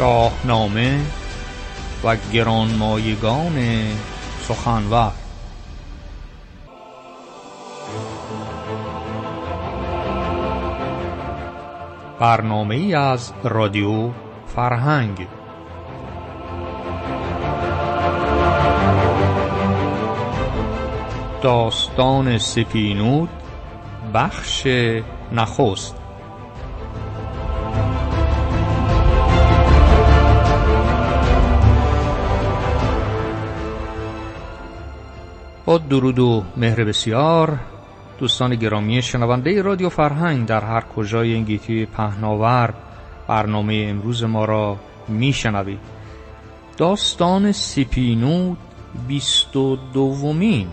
شاهنامه و گرانمایگان سخنور. برنامه ای از رادیو فرهنگ. داستان سپینود بخش نخست. درود و مهر بسیار دوستان گرامی شنونده رادیو فرهنگ در هر کجای این گیتی پهناور برنامه امروز ما را میشنوید. داستان سپینود بیست و دومین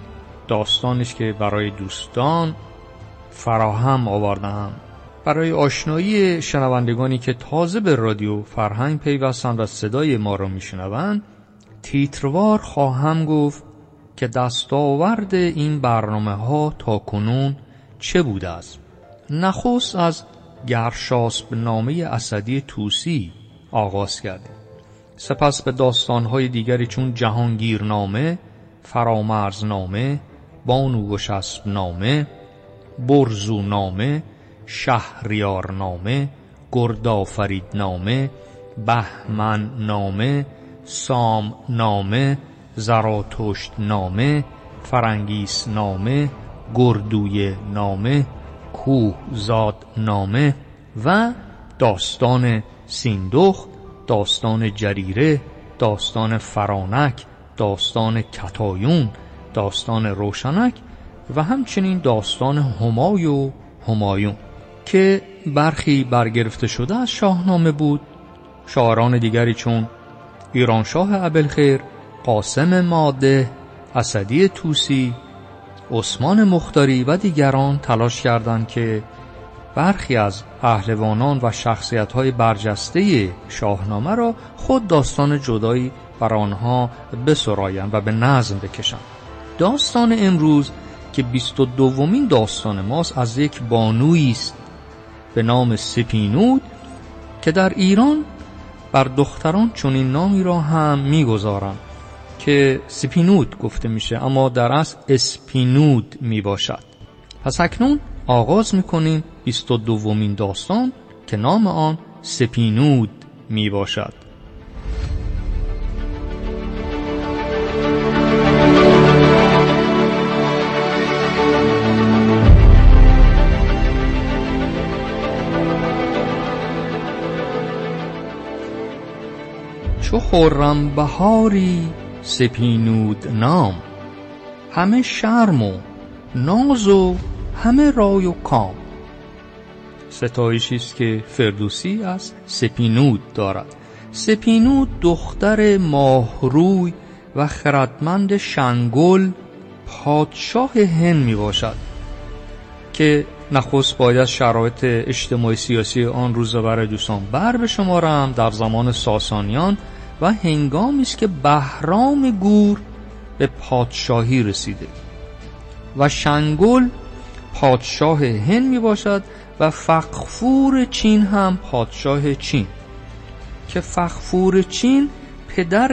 داستانش که برای دوستان فراهم آوردم برای آشنایی شنوندگانی که تازه به رادیو فرهنگ پیوستند و صدای ما را میشنوند تیتروار خواهم گفت که دستاورد این برنامه ها تا کنون چه بوده است نخست از گرشاسب نامه اسدی توسی آغاز کردیم. سپس به داستانهای دیگری چون جهانگیرنامه فرامرزنامه بانوگشسب نامه برزو نامه شهریار نامه زراتشت نامه فرنگیس نامه گردوی نامه کوهزاد نامه و داستان سیندخ داستان جریره داستان فرانک داستان کتایون داستان روشنک و همچنین داستان همای و همایون که برخی برگرفته شده از شاهنامه بود. شاعران دیگری چون ایرانشاه ابلخیر قاسم ماده اسدی توسی عثمان مختاری و دیگران تلاش کردند که برخی از پهلوانان و شخصیت برجسته شاهنامه را خود داستان جدایی بر آنها بسرایند و به نظم بکشند. داستان امروز که بیست و دومین داستان ماست از یک بانویی است به نام سپینود که در ایران بر دختران چنین نامی را هم می‌گذارند. که سپینود گفته میشه اما در اصل اسپینود می‌باشد. پس اکنون آغاز می‌کنیم بیست و دومین داستان که نام آن سپینود می‌باشد. چو خرم بهاری سپینود نام همه شرم و ناز و همه رای و کام. ستایشی است که فردوسی از سپینود دارد. سپینود دختر ماهروی و خردمند شنگل پادشاه هند می باشد که نخست باید شرایط اجتماعی سیاسی آن روز برای دوستان بر بشمارم در زمان ساسانیان و هنگامی که بهرام گور به پادشاهی رسیده و شنگل پادشاه هند می باشد و فقفور چین هم پادشاه چین که فقفور چین پدر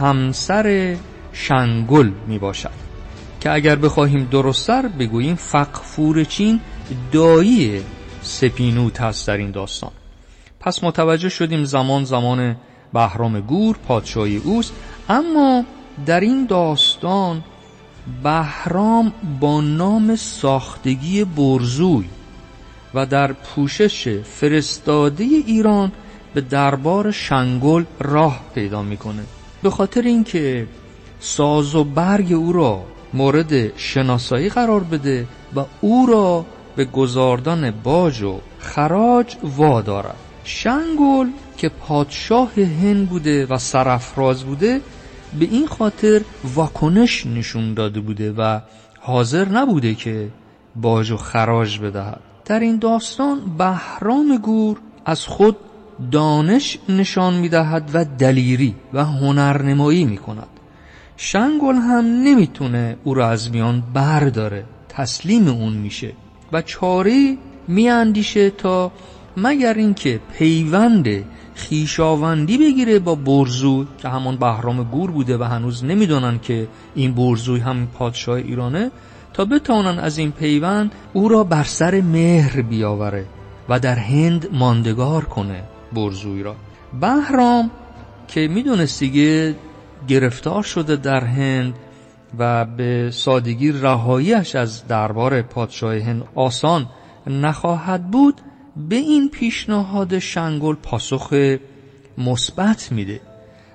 همسر شنگل می باشد. که اگر بخواهیم درستر بگوییم فقفور چین دایی سپینوت هست در این داستان. پس متوجه شدیم زمان زمان بهرام گور پادشاهی اوست. اما در این داستان بهرام با نام ساختگی برزوی و در پوشش فرستاده ایران به دربار شنگل راه پیدا می‌کنه. به خاطر اینکه ساز و برگ او را مورد شناسایی قرار بده و او را به گذاردن باج و خراج وادارد. شنگل که پادشاه هند بوده و سرفراز بوده به این خاطر واکنش نشون داده بوده و حاضر نبوده که باج و خراج بدهد. در این داستان بهرام گور از خود دانش نشان می‌دهد و دلیری و هنرنمایی می کند شنگل هم نمی‌تونه او را از میان برداره. تسلیم اون میشه و چاری میاندیشه تا مگر اینکه پیوند خیشاوندی بگیره با برزوی که همان بهرام گور بوده و هنوز نمی‌دونن که این برزوی هم پادشاه ایرانه تا بتوانن از این پیوند او را بر سر مهر بیاوره و در هند ماندگار کنه برزوی را. بهرام که می‌دونست دیگه گرفتار شده در هند و به سادگی رهاییش از دربار پادشاه هند آسان نخواهد بود به این پیشنهاد شنگل پاسخ مثبت میده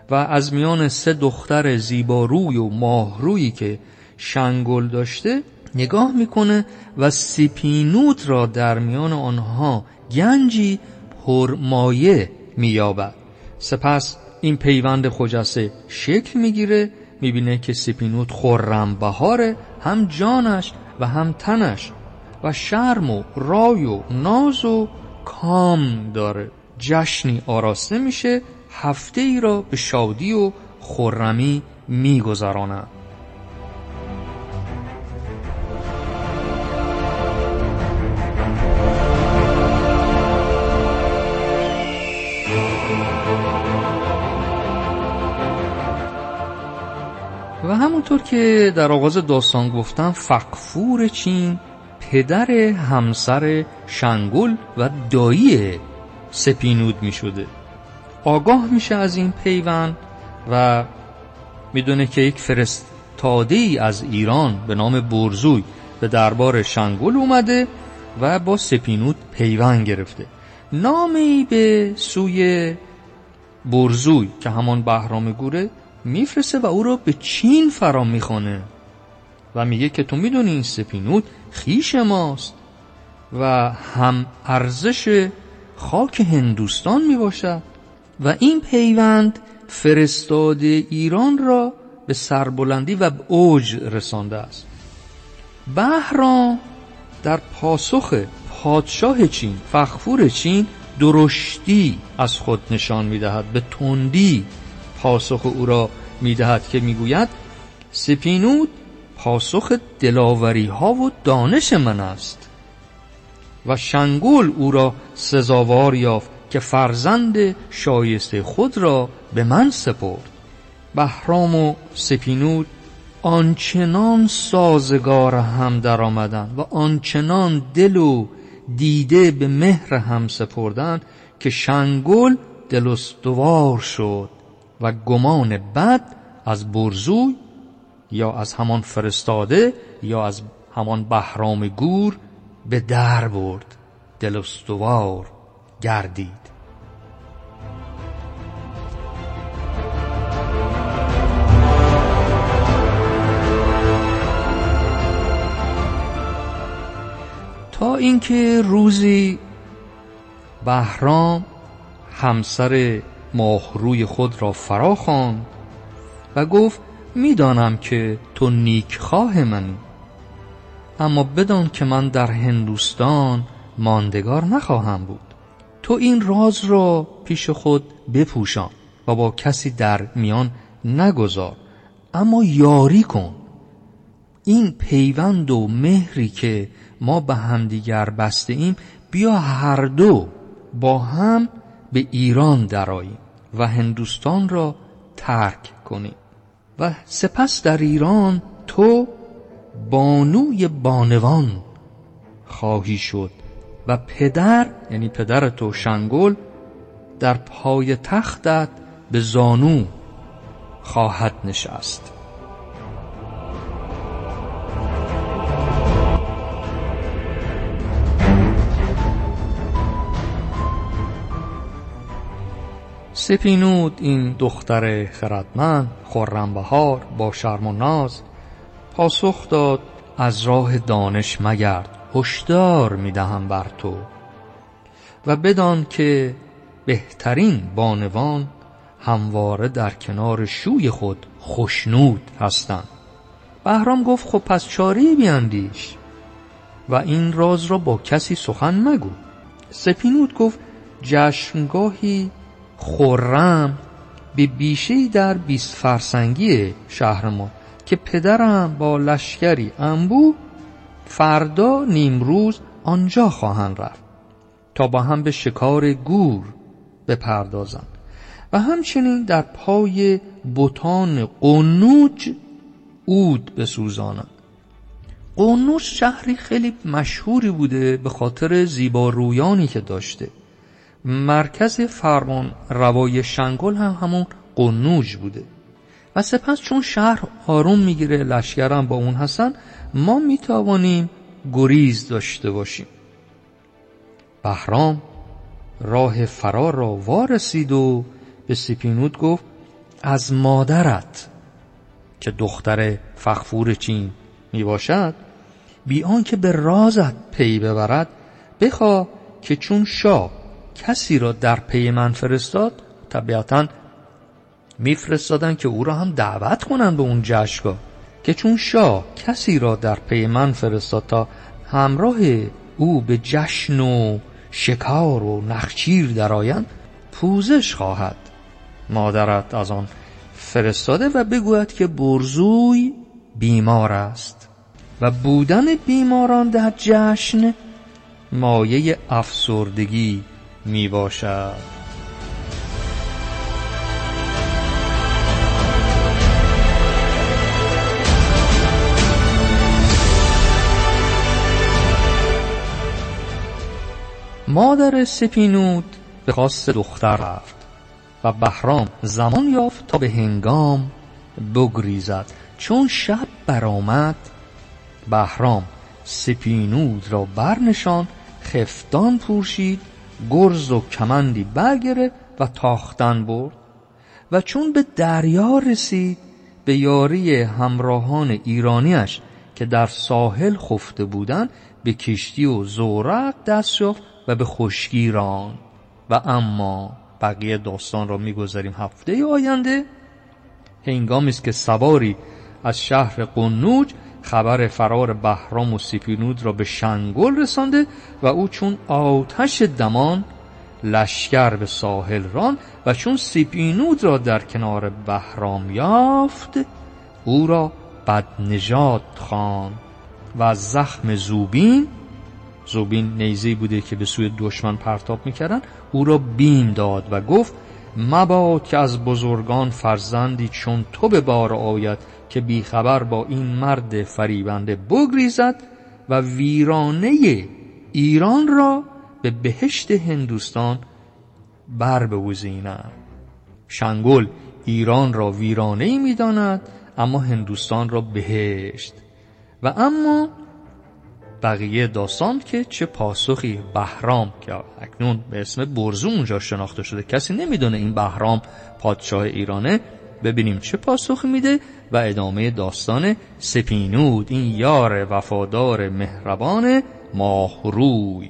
و از میان سه دختر زیباروی و ماهرویی که شنگل داشته نگاه می‌کنه و سیپینوت را در میان آنها گنجی پرمایه مییابد. سپس این پیوند خجسته شکل می‌گیره می‌بینه که سپینوت خورم بهاره هم جانش و هم تنش. و شرم و رای و ناز و کام داره. جشنی آراسته میشه هفته ای را به شادی و خرمی میگذرانند و همونطور که در آغاز داستان گفتم فقفور چین پدر همسر شنگل و دایی سپینود می شده آگاه میشه از این پیوند و می‌دونه که یک فرستاده ای از ایران به نام برزوی به دربار شنگل اومده و با سپینود پیوند گرفته. نامی به سوی برزوی که همان بهرام گوره میفرسته و او را به چین فرا می‌خونه. و میگه که تو می‌دونی این سپینود خیش ماست و هم ارزش خاک هندوستان می‌باشد و این پیوند فرستاده ایران را به سربلندی و به اوج رسانده است. بهرام در پاسخ پادشاه چین فخفور چین درشتی از خود نشان می‌دهد به تندی پاسخ او را می‌دهد که می‌گوید سپینود پاسخ دلاوری ها و دانش من است. و شنگول او را سزاوار یافت که فرزند شایسته خود را به من سپرد. بهرام و سپینود آنچنان سازگار هم در آمدن و آنچنان دل و دیده به مهر هم سپردن که شنگل دلستوار شد و گمان بد از برزوی یا از همان فرستاده یا از همان بهرام گور به در برد دل استوار گردید. تا اینکه روزی بهرام همسر ماهروی خود را فرا خواند و گفت می‌دانم که تو نیکخواه منی. اما بدان که من در هندوستان ماندگار نخواهم بود. تو این راز را پیش خود بپوشان و با کسی در میان نگذار. اما یاری کن. این پیوند و مهری که ما به همدیگر بسته ایم بیا هر دو با هم به ایران دراییم و هندوستان را ترک کنیم. و سپس در ایران تو بانوی بانوان خواهی شد و پدر یعنی پدر تو شنگل در پای تختت به زانو خواهد نشست. سپینود این دختر خردمند خرم بهار با شرم و ناز. پاسخ داد از راه دانش مگرد هشدار می‌دهم بر تو. و بدان که بهترین بانوان همواره در کنار شوی خود خشنود هستند. بهرام گفت خب پس چاری بیاندیش و این راز را با کسی سخن مگو سپینود گفت جشنگاهی خرم به بیشهای در بیست فرسنگی شهر ما که پدرم با لشکری انبو فردا نیمروز آنجا خواهند رفت تا با هم به شکار گور بپردازند و همچنین در پای بوتان قنوج اود بسوزانند. قنوج شهری خیلی مشهوری بوده به خاطر زیبارویانی که داشته. مرکز فرمان روای شنگل هم همون قنوج بوده. و سپس چون شهر آروم می‌گیره لشکرم با اون هستن ما می‌توانیم گریز داشته باشیم. بهرام راه فرار را وارسید و به سپینود گفت از مادرت که دختر فغفور چین می باشد بی آنکه به رازت پی ببرد بخواه که چون شاه کسی را در پی من فرستاد طبیعتا میفرستادن که او را هم دعوت کنند به اون جشنگاه که چون شاه کسی را در پی من فرستاد تا همراه او به جشن و شکار و نخچیر درآیند پوزش خواهد. مادرت از آن فرستاده و بگوید که برزوی بیمار است و بودن بیماران در جشن مایه افسردگی می باشد. مادر سپینود به خواست دختر رفت و بهرام زمان یافت تا به هنگام بگریزد. چون شب برآمد بهرام سپینود را برنشان خفتان پوشید گرز و کمندی برگرفت و تاختن برد. و چون به دریا رسید به یاری همراهان ایرانیش که در ساحل خفته بودند به کشتی و زورق دست یافت و به خشکی ران و اما بقیه داستان را می‌گذاریم هفته آینده. هنگامی است که سواری از شهر قنوج خبر فرار بهرام و سپینود را به شنگل رسانده و او چون آتش دمان لشکر به ساحل ران و چون سپینود را در کنار بهرام یافت او را بد نجات خان و زخم زوبین زوبین نیزی بوده که به سوی دشمن پرتاب می‌کردن او را بیم داد و گفت مباد که از بزرگان فرزندی چون تو به بار آید که بیخبر با این مرد فریبنده بگریزد و ویرانه ایران را به بهشت هندوستان بر بوزینم شنگل ایران را ویرانه ای می داند اما هندوستان را بهشت. و اما بقیه داستان که چه پاسخی بهرام که اکنون به اسم برزو اونجا شناخته شده کسی نمی‌دونه این بهرام پادشاه ایرانه. ببینیم چه پاسخی میده. و ادامه داستان سپینود این یار وفادار مهربان ماهروی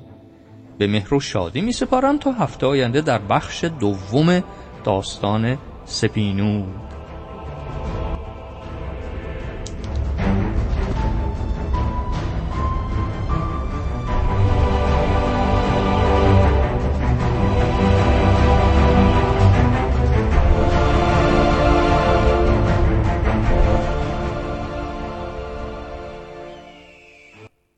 به مهر و شادی می سپارم تا هفته آینده در بخش دوم داستان سپینود.